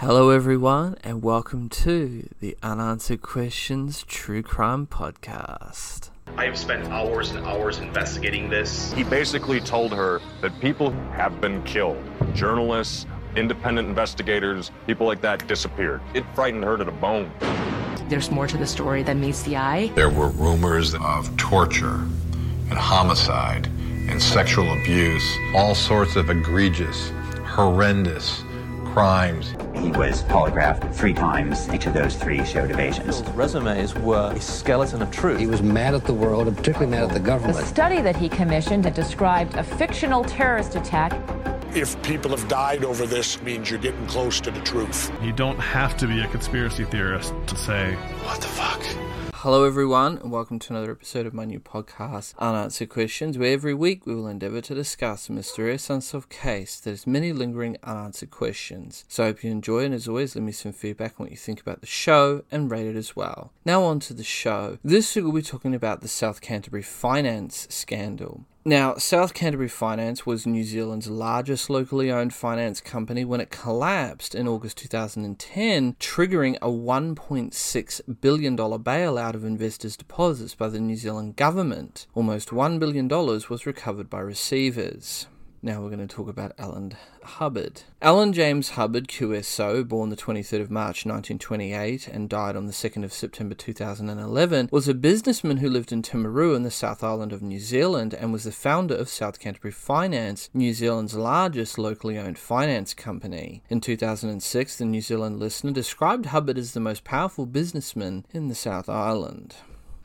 Hello, everyone, and welcome to the Unanswered Questions True Crime Podcast. I have spent hours and hours investigating this. He basically told her that people have been killed. Journalists, independent investigators, people like that disappeared. It frightened her to the bone. There's more to the story than meets the eye. There were rumors of torture and homicide and sexual abuse, all sorts of egregious, horrendous crimes. He was polygraphed three times. Each of those three showed evasions. His resumes were a skeleton of truth. He was mad at the world and particularly mad at the government. The study that he commissioned had described a fictional terrorist attack if people have died over this means you're getting close to the truth. You don't have to be a conspiracy theorist to say, What the fuck? Hello, everyone, and welcome to another episode of my new podcast, Unanswered Questions, where every week we will endeavour to discuss a mysterious unsolved case that has many lingering unanswered questions. So I hope you enjoy, and as always, leave me some feedback on what you think about the show and rate it as well. Now, on to the show. This week we'll be talking about the South Canterbury finance scandal. Now, South Canterbury Finance was New Zealand's largest locally owned finance company when it collapsed in August 2010, triggering a $1.6 billion bailout of investors' deposits by the New Zealand government. Almost $1 billion was recovered by receivers. Now we're going to talk about Alan Hubbard. Alan James Hubbard, QSO, born the 23rd of March 1928 and died on the 2nd of September 2011, was a businessman who lived in Timaru in the South Island of New Zealand and was the founder of South Canterbury Finance, New Zealand's largest locally owned finance company. In 2006, the New Zealand Listener described Hubbard as the most powerful businessman in the South Island.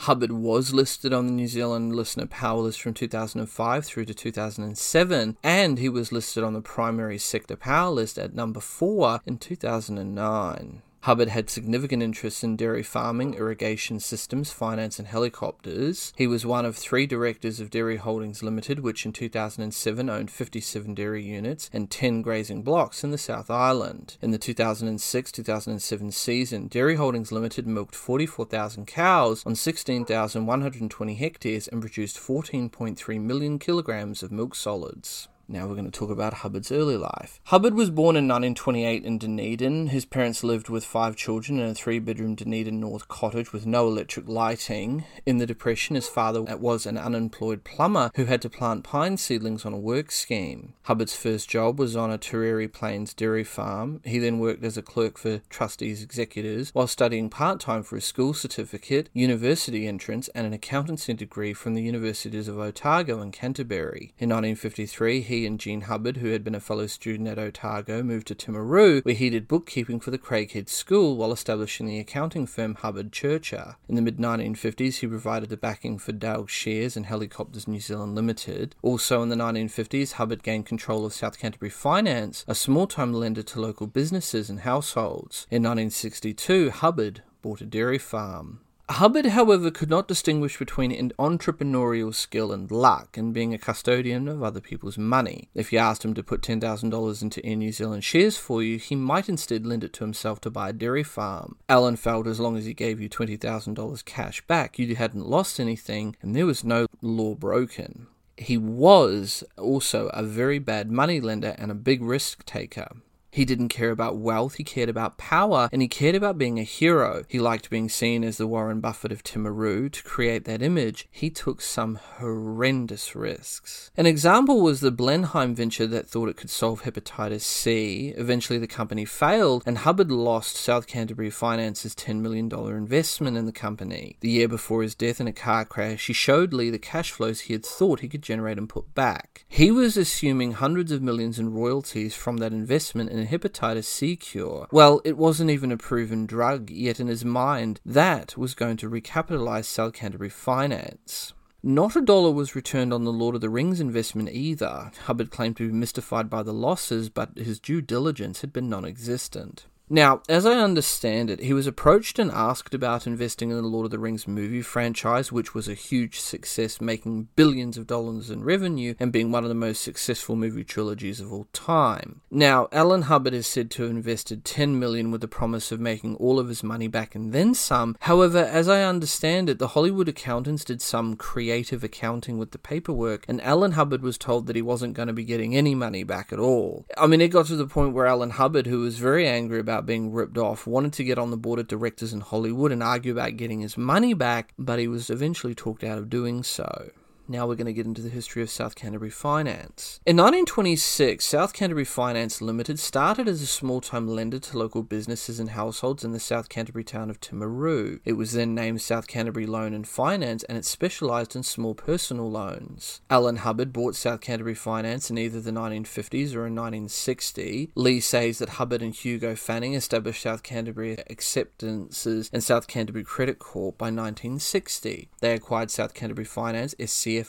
Hubbard was listed on the New Zealand Listener Power List from 2005 through to 2007, and he was listed on the Primary Sector Power List at number 4 in 2009. Hubbard had significant interests in dairy farming, irrigation systems, finance, and helicopters. He was one of three directors of Dairy Holdings Limited, which in 2007 owned 57 dairy units and 10 grazing blocks in the South Island. In the 2006 2007 season, Dairy Holdings Limited milked 44,000 cows on 16,120 hectares and produced 14.3 million kilograms of milk solids. Now we're going to talk about Hubbard's early life. Hubbard was born in 1928 in Dunedin. His parents lived with five children in a three bedroom Dunedin North cottage with no electric lighting. In the Depression, his father was an unemployed plumber who had to plant pine seedlings on a work scheme. Hubbard's first job was on a Taieri Plains dairy farm. He then worked as a clerk for trustees' executors while studying part time for a school certificate, university entrance, and an accountancy degree from the Universities of Otago and Canterbury. In 1953, he and Jean Hubbard, who had been a fellow student at Otago, moved to Timaru, where he did bookkeeping for the Craighead School while establishing the accounting firm Hubbard Churcher. In the mid 1950s, he provided the backing for Dale Shares and Helicopters New Zealand Limited. Also in the 1950s, Hubbard gained control of South Canterbury Finance, a small time lender to local businesses and households. In 1962, Hubbard bought a dairy farm. Hubbard, however, could not distinguish between an entrepreneurial skill and luck and being a custodian of other people's money. If you asked him to put $10,000 into Air New Zealand shares for you, he might instead lend it to himself to buy a dairy farm. Alan felt as long as he gave you $20,000 cash back, you hadn't lost anything and there was no law broken. He was also a very bad money lender and a big risk taker. He didn't care about wealth, he cared about power, and he cared about being a hero. He liked being seen as the Warren Buffett of Timaru. To create that image, he took some horrendous risks. An example was the Blenheim venture that thought it could solve hepatitis C. Eventually, the company failed, and Hubbard lost South Canterbury Finance's $10 million investment in the company. The year before his death in a car crash, he showed Lee the cash flows he had thought he could generate and put back. He was assuming hundreds of millions in royalties from that investment in a hepatitis C cure. Well, it wasn't even a proven drug, yet in his mind, that was going to recapitalize South Canterbury Finance. Not a dollar was returned on the Lord of the Rings investment either. Hubbard claimed to be mystified by the losses, but his due diligence had been non existent. Now, as I understand it, he was approached and asked about investing in the Lord of the Rings movie franchise, which was a huge success, making billions of dollars in revenue and being one of the most successful movie trilogies of all time. Now, Alan Hubbard is said to have invested 10 million with the promise of making all of his money back and then some. However, as I understand it, the Hollywood accountants did some creative accounting with the paperwork, and Alan Hubbard was told that he wasn't going to be getting any money back at all. I mean, it got to the point where Alan Hubbard, who was very angry about about being ripped off, wanted to get on the board of directors in Hollywood and argue about getting his money back, but he was eventually talked out of doing so. Now we're going to get into the history of South Canterbury Finance. In 1926, South Canterbury Finance Limited started as a small time lender to local businesses and households in the South Canterbury town of Timaru. It was then named South Canterbury Loan and Finance and it specialised in small personal loans. Alan Hubbard bought South Canterbury Finance in either the 1950s or in 1960. Lee says that Hubbard and Hugo Fanning established South Canterbury Acceptances and South Canterbury Credit Corp by 1960. They acquired South Canterbury Finance,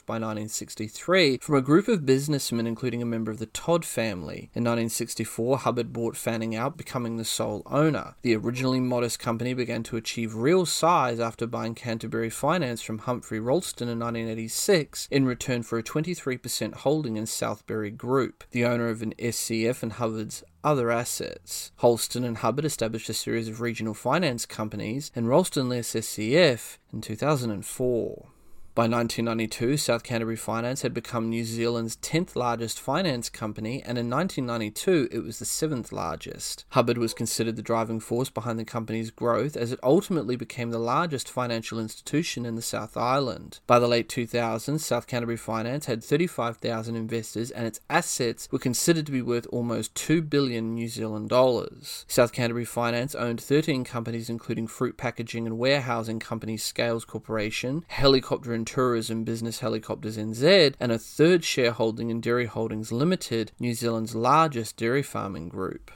By 1963 from a group of businessmen, including a member of the Todd family. In 1964, Hubbard bought Fanning out, becoming the sole owner. The originally modest company began to achieve real size after buying Canterbury Finance from Humphrey Ralston in 1986 in return for a 23% holding in Southbury Group, the owner of an SCF and Hubbard's other assets. Ralston and Hubbard established a series of regional finance companies, and Ralston left SCF in 2004. By 1992, South Canterbury Finance had become New Zealand's 10th largest finance company, and in 1992, it was the 7th largest. Hubbard was considered the driving force behind the company's growth as it ultimately became the largest financial institution in the South Island. By the late 2000s, South Canterbury Finance had 35,000 investors, and its assets were considered to be worth almost 2 billion New Zealand dollars. South Canterbury Finance owned 13 companies, including fruit packaging and warehousing company Scales Corporation, helicopter and Tourism Business Helicopters NZ, and a third shareholding in Dairy Holdings Limited, New Zealand's largest dairy farming group.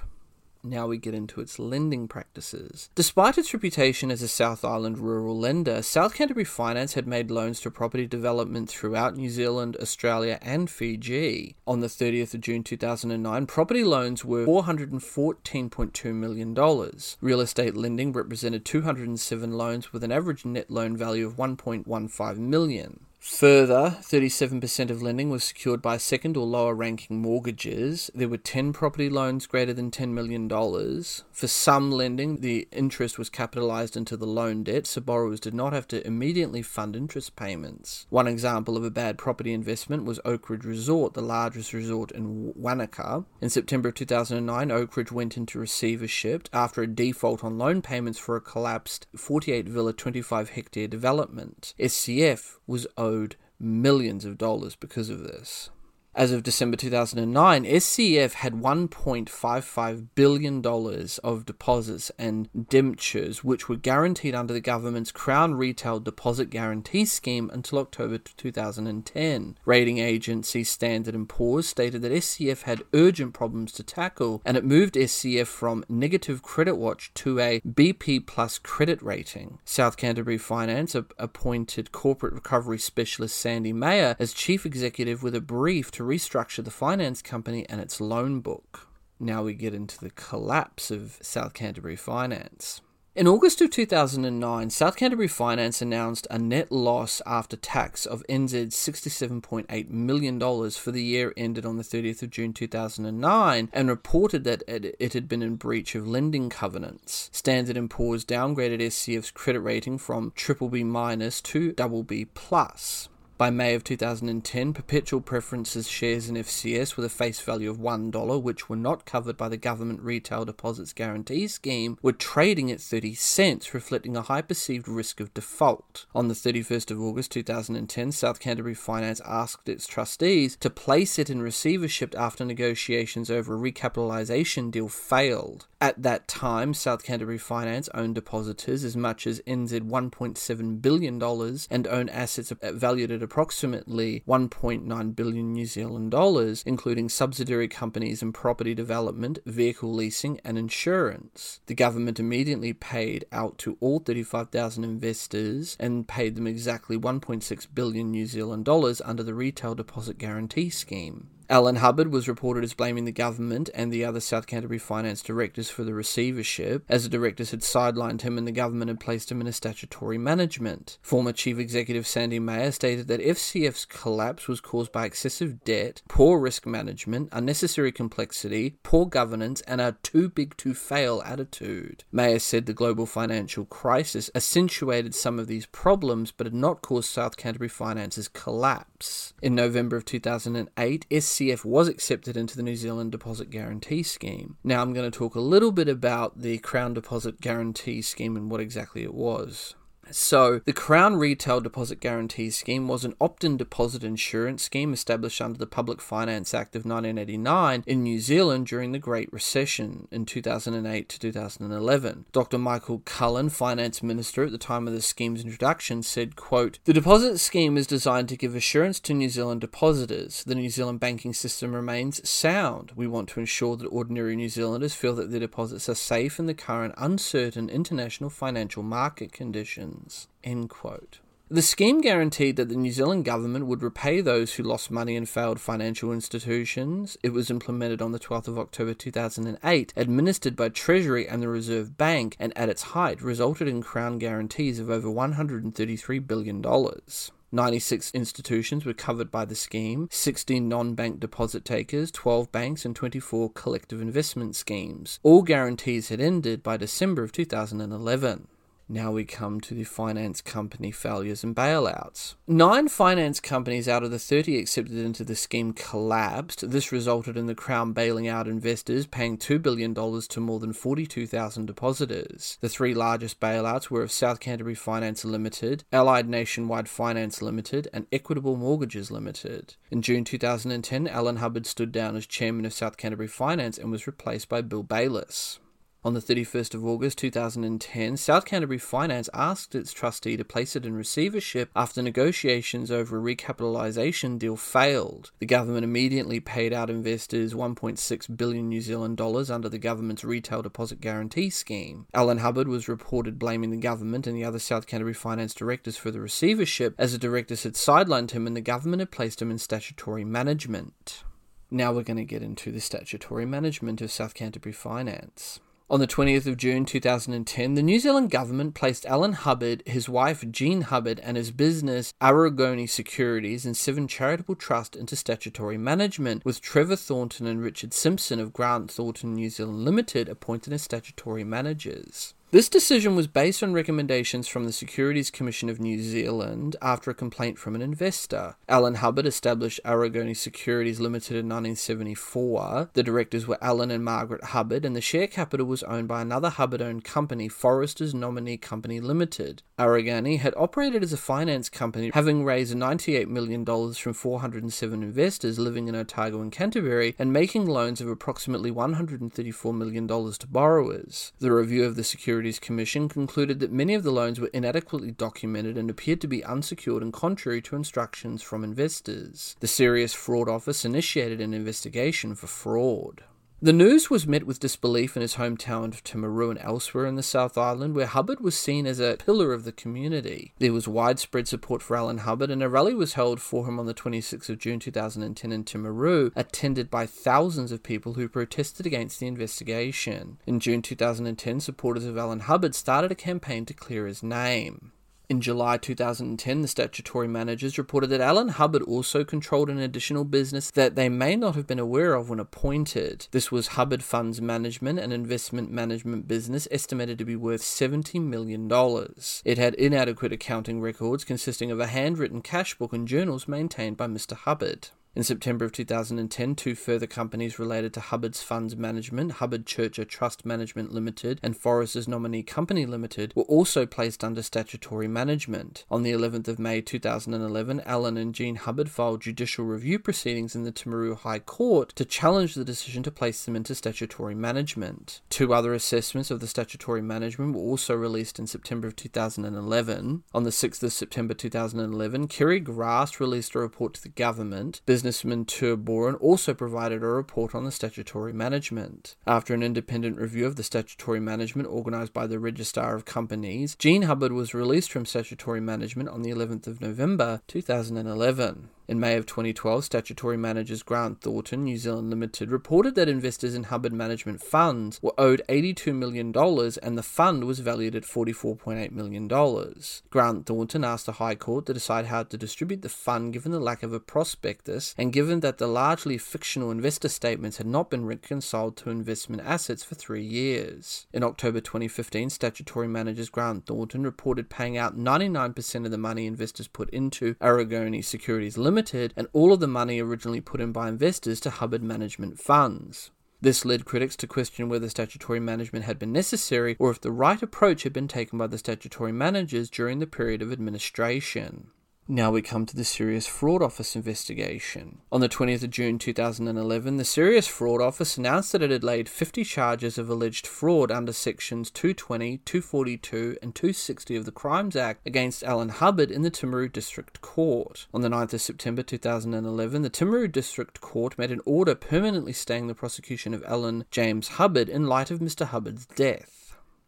Now we get into its lending practices. Despite its reputation as a South Island rural lender, South Canterbury Finance had made loans to property development throughout New Zealand, Australia, and Fiji. On the 30th of June 2009, property loans were $414.2 million. Real estate lending represented 207 loans with an average net loan value of 1.15 million. Further, 37% of lending was secured by second or lower ranking mortgages. There were 10 property loans greater than $10 million. For some lending, the interest was capitalized into the loan debt, so borrowers did not have to immediately fund interest payments. One example of a bad property investment was Oakridge Resort, the largest resort in Wanaka. In September of 2009, Oakridge went into receivership after a default on loan payments for a collapsed 48 villa 25 hectare development. SCF was owed owed millions of dollars because of this. As of December 2009, SCF had $1.55 billion of deposits and debentures, which were guaranteed under the government's Crown Retail Deposit Guarantee Scheme until October 2010. Rating agency Standard & Poor's stated that SCF had urgent problems to tackle, and it moved SCF from negative credit watch to a BB plus credit rating. South Canterbury Finance appointed corporate recovery specialist Sandy Mayer as chief executive with a brief to restructure the finance company and its loan book. Now we get into the collapse of South Canterbury Finance. In August of 2009, South Canterbury Finance announced a net loss after tax of NZ $67.8 million for the year ended on the 30th of June 2009 and reported that it had been in breach of lending covenants. Standard & Poor's downgraded SCF's credit rating from BBB to BB. By May of 2010, Perpetual Preferences shares in FCS with a face value of $1, which were not covered by the Government Retail Deposits Guarantee Scheme, were trading at 30 cents, reflecting a high perceived risk of default. On the 31st of August 2010, South Canterbury Finance asked its trustees to place it in receivership after negotiations over a recapitalisation deal failed. At that time, South Canterbury Finance owned depositors as much as NZ $1.7 billion and owned assets valued at approximately 1.9 billion New Zealand dollars, including subsidiary companies in property development, vehicle leasing, and insurance. The government immediately paid out to all 35,000 investors and paid them exactly 1.6 billion New Zealand dollars under the Retail Deposit Guarantee Scheme. Alan Hubbard was reported as blaming the government and the other South Canterbury finance directors for the receivership, as the directors had sidelined him and the government had placed him in a statutory management. Former Chief Executive Sandy Mayer stated that SCF's collapse was caused by excessive debt, poor risk management, unnecessary complexity, poor governance, and a too big to fail attitude. Mayer said the global financial crisis accentuated some of these problems but had not caused South Canterbury Finance's collapse. In November of 2008, SCF was accepted into the New Zealand Deposit Guarantee Scheme. Now I'm going to talk a little bit about the Crown Deposit Guarantee Scheme and what exactly it was. So, the Crown Retail Deposit Guarantee Scheme was an opt in deposit insurance scheme established under the Public Finance Act of 1989 in New Zealand during the Great Recession in 2008 to 2011. Dr. Michael Cullen, Finance Minister at the time of the scheme's introduction, said, quote, The deposit scheme is designed to give assurance to New Zealand depositors. The New Zealand banking system remains sound. We want to ensure that ordinary New Zealanders feel that their deposits are safe in the current uncertain international financial market conditions. End quote. The scheme guaranteed that the New Zealand government would repay those who lost money in failed financial institutions. It was implemented on the 12th of October 2008, administered by Treasury and the Reserve Bank, and at its height resulted in Crown guarantees of over $133 billion. 96 institutions were covered by the scheme, 16 non bank deposit takers, 12 banks, and 24 collective investment schemes. All guarantees had ended by December of 2011. Now we come to the finance company failures and bailouts. Nine finance companies out of the 30 accepted into the scheme collapsed. This resulted in the Crown bailing out investors, paying $2 billion to more than 42,000 depositors. The three largest bailouts were of South Canterbury Finance Limited, Allied Nationwide Finance Limited, and Equitable Mortgages Limited. In June 2010, Alan Hubbard stood down as chairman of South Canterbury Finance and was replaced by Bill Bayliss. On the 31st of August 2010, South Canterbury Finance asked its trustee to place it in receivership after negotiations over a recapitalisation deal failed. The government immediately paid out investors 1.6 billion New Zealand dollars under the government's retail deposit guarantee scheme. Alan Hubbard was reported blaming the government and the other South Canterbury Finance directors for the receivership, as the directors had sidelined him and the government had placed him in statutory management. Now we're going to get into the statutory management of South Canterbury Finance. On the 20th of June 2010, the New Zealand government placed Alan Hubbard, his wife Jean Hubbard, and his business Aorangi Securities and Seven Charitable Trust into statutory management, with Trevor Thornton and Richard Simpson of Grant Thornton New Zealand Limited appointed as statutory managers. This decision was based on recommendations from the Securities Commission of New Zealand after a complaint from an investor. Alan Hubbard established Aorangi Securities Limited in 1974. The directors were Alan and Margaret Hubbard, and the share capital was owned by another Hubbard owned company, Foresters Nominee Company Limited. Aorangi had operated as a finance company, having raised $98 million from 407 investors living in Otago and Canterbury and making loans of approximately $134 million to borrowers. The review of the Securities Securities Commission concluded that many of the loans were inadequately documented and appeared to be unsecured and contrary to instructions from investors. The Serious Fraud Office initiated an investigation for fraud. The news was met with disbelief in his hometown of Timaru and elsewhere in the South Island, where Hubbard was seen as a pillar of the community. There was widespread support for Alan Hubbard, and a rally was held for him on the 26th of June 2010 in Timaru, attended by thousands of people who protested against the investigation. In June 2010, supporters of Alan Hubbard started a campaign to clear his name. In July 2010, the statutory managers reported that Alan Hubbard also controlled an additional business that they may not have been aware of when appointed. This was Hubbard Funds Management, an investment management business estimated to be worth $70 million. It had inadequate accounting records consisting of a handwritten cash book and journals maintained by Mr. Hubbard. In September of 2010, two further companies related to Hubbard's Funds Management, Hubbard Churcher Trust Management Limited and Foresters Nominee Company Limited, were also placed under statutory management. On the 11th of May 2011, Alan and Jean Hubbard filed judicial review proceedings in the Timaru High Court to challenge the decision to place them into statutory management. Two other assessments of the statutory management were also released in September of 2011. On the 6th of September 2011, Kerry Grass released a report to the government. Business businessman Turboran also provided a report on the statutory management. After an independent review of the statutory management organised by the Registrar of Companies, Jean Hubbard was released from statutory management on the 11th of November 2011. In May of 2012, statutory managers Grant Thornton New Zealand Limited reported that investors in Hubbard Management funds were owed $82 million and the fund was valued at $44.8 million. Grant Thornton asked the High Court to decide how to distribute the fund given the lack of a prospectus and given that the largely fictional investor statements had not been reconciled to investment assets for three years. In October 2015, statutory managers Grant Thornton reported paying out 99% of the money investors put into Aorangi Securities Limited Limited and all of the money originally put in by investors to Hubbard Management Funds. This led critics to question whether statutory management had been necessary or if the right approach had been taken by the statutory managers during the period of administration. Now we come to the Serious Fraud Office investigation. On the 20th of June 2011, the Serious Fraud Office announced that it had laid 50 charges of alleged fraud under sections 220, 242, and 260 of the Crimes Act against Alan Hubbard in the Timaru District Court. On the 9th of September 2011, the Timaru District Court made an order permanently staying the prosecution of Alan James Hubbard in light of Mr. Hubbard's death.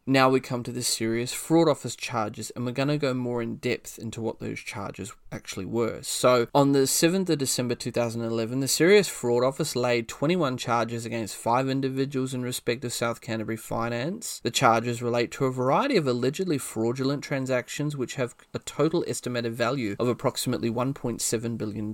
Now we come to the serious fraud office charges, and we're going to go more in depth into what those charges actually were. So, on the 7th of December 2011, the Serious Fraud Office laid 21 charges against five individuals in respect of South Canterbury Finance. The charges relate to a variety of allegedly fraudulent transactions which have a total estimated value of approximately $1.7 billion.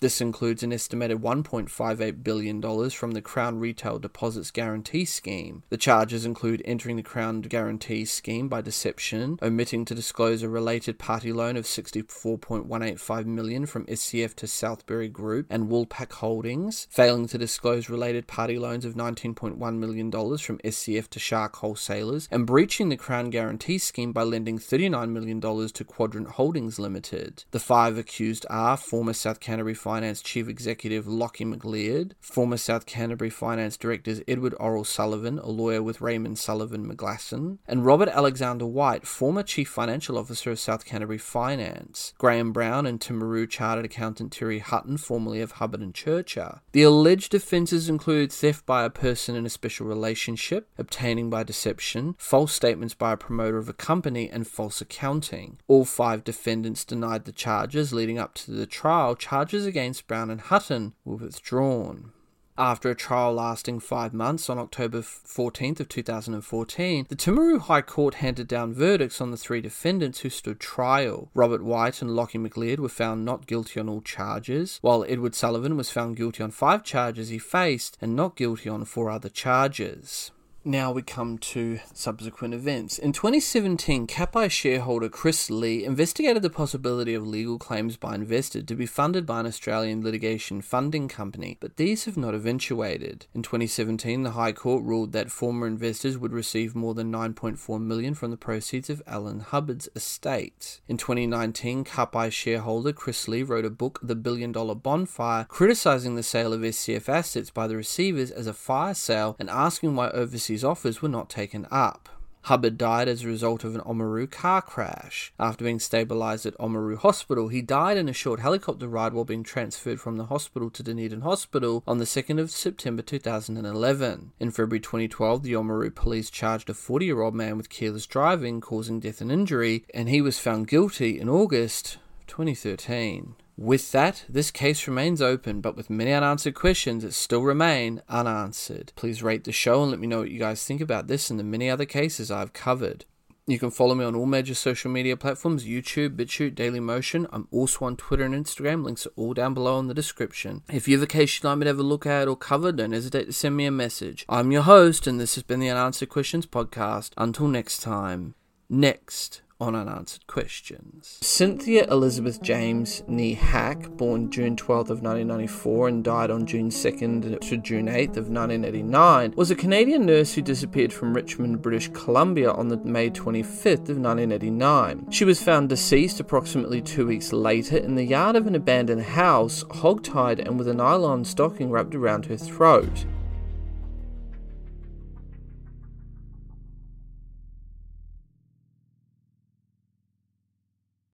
This includes an estimated $1.58 billion from the Crown Retail Deposits Guarantee Scheme. The charges include entering the Crown Guarantee Scheme by deception, omitting to disclose a related party loan of 64. 1.185 million from SCF to Southbury Group and Woolpack Holdings, failing to disclose related party loans of $19.1 million from SCF to Shark Wholesalers, and breaching the Crown Guarantee Scheme by lending $39 million to Quadrant Holdings Limited. The five accused are former South Canterbury Finance Chief Executive Lachie McLeod, former South Canterbury Finance Directors Edward Orrell Sullivan, a lawyer with Raymond Sullivan McGlasson, and Robert Alexander White, former Chief Financial Officer of South Canterbury Finance. Graham Graham Brown and Timaru Chartered Accountant Terry Hutton, formerly of Hubbard and Churcher. The alleged offences include theft by a person in a special relationship, obtaining by deception, false statements by a promoter of a company, and false accounting. All five defendants denied the charges leading up to the trial. Charges against Brown and Hutton were withdrawn. After a trial lasting five months on October 14th of 2014, the Timaru High Court handed down verdicts on the three defendants who stood trial. Robert White and Lachie McLeod were found not guilty on all charges, while Edward Sullivan was found guilty on five charges he faced and not guilty on four other charges. Now we come to subsequent events. In 2017, Capi shareholder Chris Lee investigated the possibility of legal claims by investors to be funded by an Australian litigation funding company, but these have not eventuated. In 2017, the High Court ruled that former investors would receive more than 9.4 million from the proceeds of Alan Hubbard's estate. In 2019, Capi shareholder Chris Lee wrote a book, The Billion Dollar Bonfire, criticizing the sale of SCF assets by the receivers as a fire sale and asking why overseas his offers were not taken up. Hubbard died as a result of an Oamaru car crash. After being stabilized at Oamaru Hospital, he died in a short helicopter ride while being transferred from the hospital to Dunedin Hospital on the 2nd of September 2011. In February 2012, the Oamaru police charged a 40 year old man with careless driving causing death and injury, and he was found guilty in August 2013. With that, this case remains open, but with many unanswered questions that still remain unanswered. Please rate the show and let me know what you guys think about this and the many other cases I've covered. You can follow me on all major social media platforms YouTube, BitChute, Dailymotion. I'm also on Twitter and Instagram. Links are all down below in the description. If you have a case you'd like me to have a look at or cover, don't hesitate to send me a message. I'm your host, and this has been the Unanswered Questions Podcast. Until next time. Next on unanswered questions. Cynthia Elizabeth James Nee Hack, born June 12th of 1994 and died on June 2nd to June 8th of 1989, was a Canadian nurse who disappeared from Richmond, British Columbia on the May 25th of 1989. She was found deceased approximately two weeks later in the yard of an abandoned house, hog-tied and with a nylon stocking wrapped around her throat.